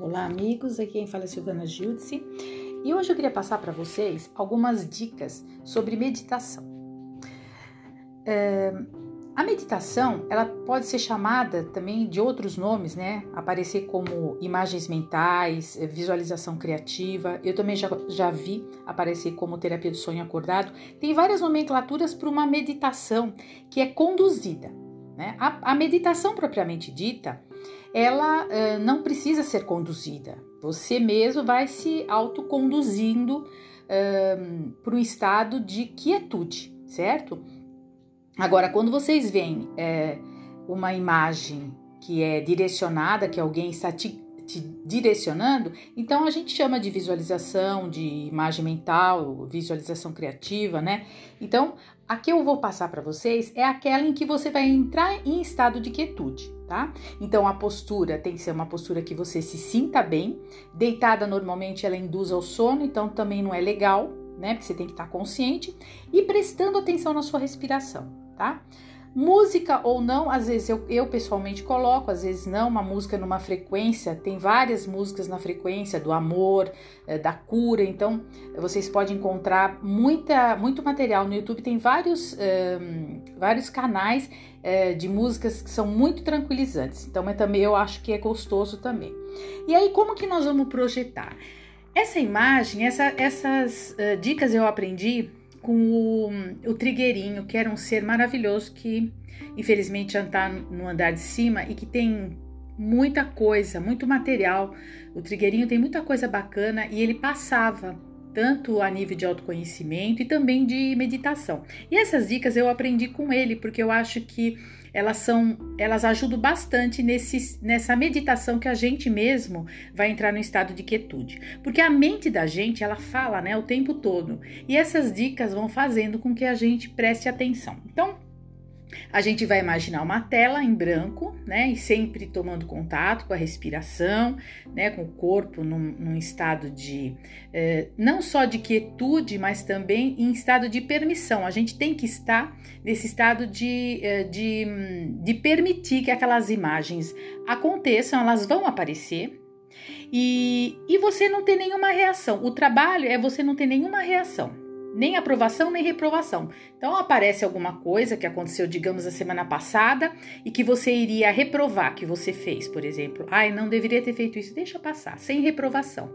Olá, amigos. Aqui quem fala é Silvana Giudice e hoje eu queria passar para vocês algumas dicas sobre meditação. É, a meditação ela pode ser chamada também de outros nomes, né? Aparecer como imagens mentais, visualização criativa. Eu também já, já vi aparecer como terapia do sonho acordado. Tem várias nomenclaturas para uma meditação que é conduzida. Né? A, a meditação propriamente dita ela uh, não precisa ser conduzida. Você mesmo vai se autoconduzindo uh, para um estado de quietude, certo? Agora, quando vocês veem é, uma imagem que é direcionada, que alguém está te, te direcionando, então a gente chama de visualização, de imagem mental, visualização criativa, né? Então, a que eu vou passar para vocês é aquela em que você vai entrar em estado de quietude, tá? Então a postura tem que ser uma postura que você se sinta bem. Deitada normalmente ela induz ao sono, então também não é legal, né? Porque você tem que estar consciente e prestando atenção na sua respiração, tá? Música ou não, às vezes eu, eu pessoalmente coloco, às vezes não, uma música numa frequência, tem várias músicas na frequência do amor, eh, da cura, então vocês podem encontrar muita, muito material no YouTube, tem vários, vários canais uh, de músicas que são muito tranquilizantes, então mas também eu acho que é gostoso também. E aí, como que nós vamos projetar? Essa imagem, essa, essas uh, dicas eu aprendi com o, o Trigueirinho, que era um ser maravilhoso que infelizmente já está no andar de cima e que tem muita coisa, muito material. O Trigueirinho tem muita coisa bacana e ele passava tanto a nível de autoconhecimento e também de meditação. E essas dicas eu aprendi com ele porque eu acho que elas são, elas ajudam bastante nesse, nessa meditação que a gente mesmo vai entrar no estado de quietude. Porque a mente da gente, ela fala, né, o tempo todo. E essas dicas vão fazendo com que a gente preste atenção. Então, a gente vai imaginar uma tela em branco, né? E sempre tomando contato com a respiração, né? Com o corpo num, num estado de eh, não só de quietude, mas também em estado de permissão. A gente tem que estar nesse estado de, eh, de, de permitir que aquelas imagens aconteçam, elas vão aparecer. E, e você não ter nenhuma reação. O trabalho é você não ter nenhuma reação nem aprovação nem reprovação. Então aparece alguma coisa que aconteceu, digamos, a semana passada e que você iria reprovar que você fez, por exemplo. Ai, não deveria ter feito isso, deixa passar, sem reprovação.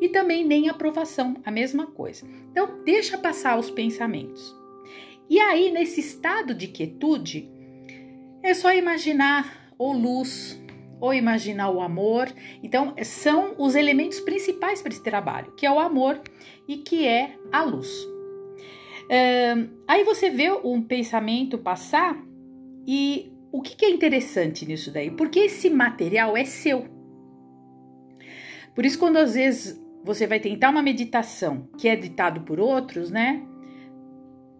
E também nem aprovação, a mesma coisa. Então deixa passar os pensamentos. E aí, nesse estado de quietude, é só imaginar ou luz, ou imaginar o amor. Então, são os elementos principais para esse trabalho, que é o amor e que é a luz. aí você vê um pensamento passar e o que, que é interessante nisso daí? Porque esse material é seu. Por isso, quando às vezes você vai tentar uma meditação que é ditado por outros, né?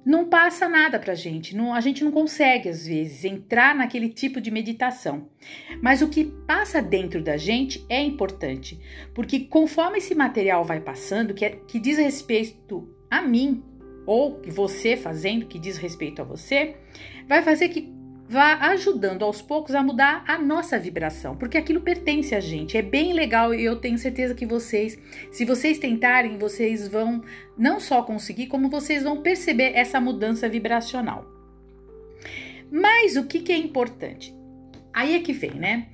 Não passa nada para a gente, não, a gente não consegue às vezes entrar naquele tipo de meditação. Mas o que passa dentro da gente é importante, porque conforme esse material vai passando, que, é, que diz respeito a mim, ou você fazendo que diz respeito a você, vai fazer que vá ajudando aos poucos a mudar a nossa vibração, porque aquilo pertence a gente. É bem legal e eu tenho certeza que vocês, se vocês tentarem, vocês vão não só conseguir, como vocês vão perceber essa mudança vibracional. Mas o que, que é importante? Aí é que vem, né?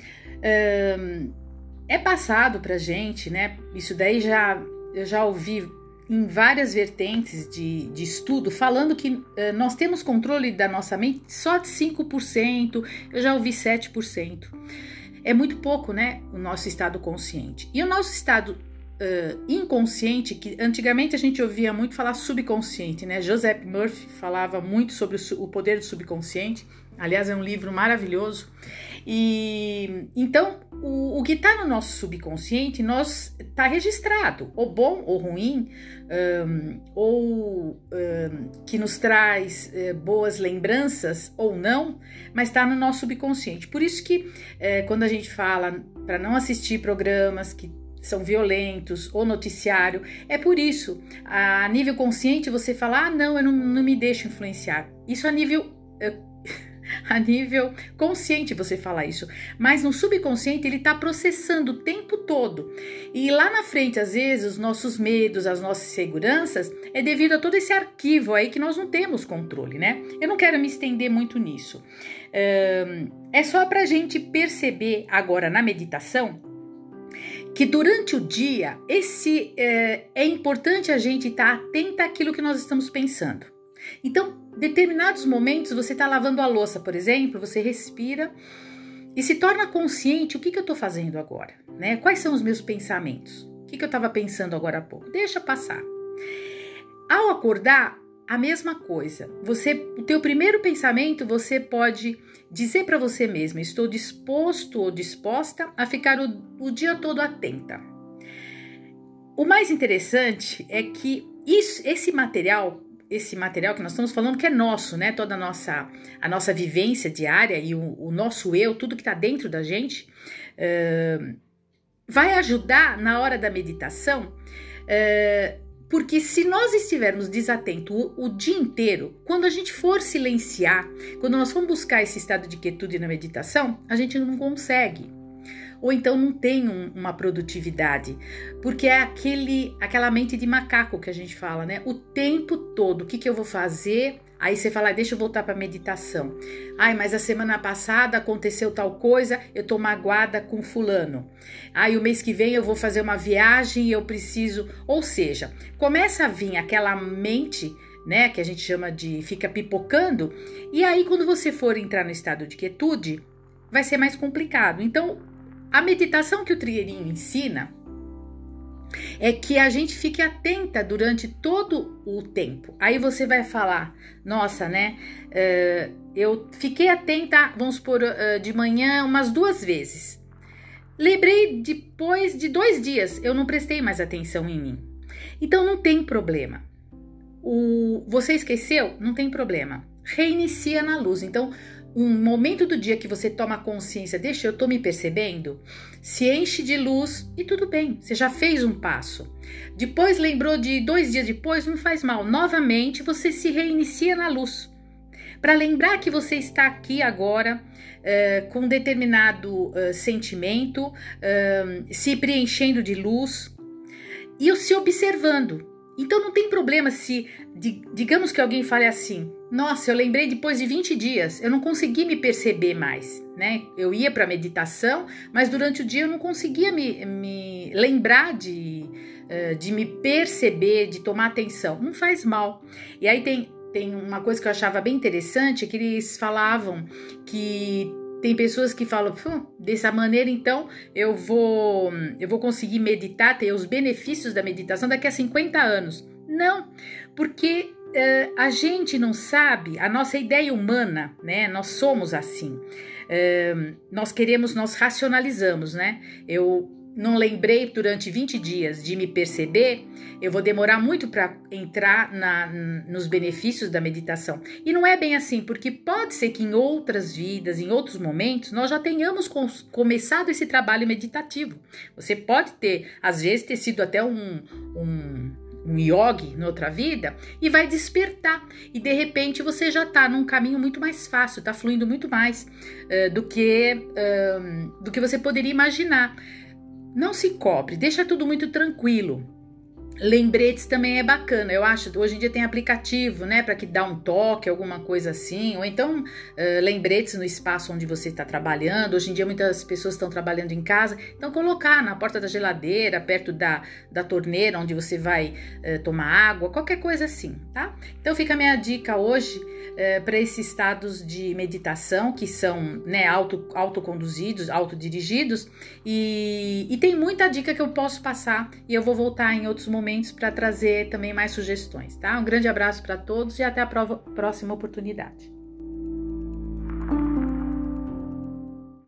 É passado pra gente, né? Isso daí já eu já ouvi em várias vertentes de, de estudo falando que uh, nós temos controle da nossa mente só de 5%, eu já ouvi 7%. É muito pouco, né? O nosso estado consciente. E o nosso estado uh, inconsciente, que antigamente a gente ouvia muito falar subconsciente, né? Joseph Murphy falava muito sobre o, o poder do subconsciente. Aliás, é um livro maravilhoso. E então o, o que está no nosso subconsciente nós está registrado, ou bom ou ruim, um, ou um, que nos traz uh, boas lembranças ou não, mas está no nosso subconsciente. Por isso que uh, quando a gente fala para não assistir programas que são violentos ou noticiário, é por isso. A nível consciente você fala, ah, não, eu não, não me deixo influenciar. Isso a nível uh, a nível consciente você fala isso, mas no subconsciente ele está processando o tempo todo. E lá na frente, às vezes, os nossos medos, as nossas seguranças, é devido a todo esse arquivo aí que nós não temos controle, né? Eu não quero me estender muito nisso. É só para a gente perceber agora na meditação que durante o dia esse é, é importante a gente estar tá atenta àquilo que nós estamos pensando. Então, determinados momentos você está lavando a louça, por exemplo, você respira e se torna consciente o que, que eu estou fazendo agora, né? Quais são os meus pensamentos? O que, que eu estava pensando agora há pouco? Deixa passar. Ao acordar, a mesma coisa. Você, o teu primeiro pensamento, você pode dizer para você mesmo: estou disposto ou disposta a ficar o, o dia todo atenta. O mais interessante é que isso, esse material, esse material que nós estamos falando que é nosso, né? Toda a nossa, a nossa vivência diária e o, o nosso eu, tudo que está dentro da gente, uh, vai ajudar na hora da meditação. Uh, porque se nós estivermos desatentos o, o, dia inteiro, quando a gente for silenciar, quando nós formos buscar esse estado de quietude na meditação, a gente não consegue. Ou então não tem um, uma produtividade, porque é aquele, aquela mente de macaco que a gente fala, né? O tempo todo, o que, que eu vou fazer? Aí você fala, deixa eu voltar para meditação. Ai, mas a semana passada aconteceu tal coisa, eu tô magoada com fulano. Aí o mês que vem eu vou fazer uma viagem e eu preciso, ou seja, começa a vir aquela mente, né, que a gente chama de fica pipocando, e aí quando você for entrar no estado de quietude, vai ser mais complicado. Então, a meditação que o Trieirinho ensina, é que a gente fique atenta durante todo o tempo. Aí você vai falar, nossa, né? Uh, eu fiquei atenta, vamos por uh, eh, de manhã umas duas vezes. Lembrei depois de dois dias, eu não prestei mais atenção em mim. Então não tem problema. O, você esqueceu? Não tem problema. Reinicia na luz. Então, um momento do dia que você toma consciência, deixa, eu tô me percebendo, se enche de luz e tudo bem, você já fez um passo. Depois lembrou de dois dias depois, não faz mal. Novamente você se reinicia na luz. Para lembrar que você está aqui agora uh, com determinado uh, sentimento, uh, se preenchendo de luz e se observando. Então não tem problema se, digamos que alguém fale assim: Nossa, eu lembrei depois de 20 dias, eu não consegui me perceber mais, né? Eu ia para meditação, mas durante o dia eu não conseguia me, me lembrar de, uh, de me perceber, de tomar atenção. Não faz mal. E aí tem, tem uma coisa que eu achava bem interessante: que eles falavam que tem pessoas que falam, dessa maneira então eu vou eu vou conseguir meditar, ter os benefícios da meditação daqui a 50 anos. Não, porque uh, a gente não sabe, a nossa ideia humana, né? Nós somos assim. Uh, nós queremos, nós racionalizamos, né? Eu não lembrei durante 20 dias de me perceber, eu vou demorar muito para entrar na, nos benefícios da meditação. E não é bem assim, porque pode ser que em outras vidas, em outros momentos, nós já tenhamos começado esse trabalho meditativo. Você pode ter, às vezes, ter sido até um, um, um yogi na outra vida e vai despertar. E de repente você já está num caminho muito mais fácil, está fluindo muito mais uh, do, que, uh, do que você poderia imaginar. Não se cobre, deixa tudo muito tranquilo. Lembretes também é bacana, eu acho. Hoje em dia tem aplicativo, né, para que dá um toque, alguma coisa assim, ou então uh, lembretes no espaço onde você está trabalhando. Hoje em dia muitas pessoas estão trabalhando em casa, então colocar na porta da geladeira, perto da, da torneira onde você vai uh, tomar água, qualquer coisa assim, tá? Então fica a minha dica hoje uh, para esses estados de meditação que são, né, auto, autoconduzidos, autodirigidos e, e tem muita dica que eu posso passar e eu vou voltar em outros momentos momentos para trazer também mais sugestões, tá? Um grande abraço para todos e até a próxima oportunidade.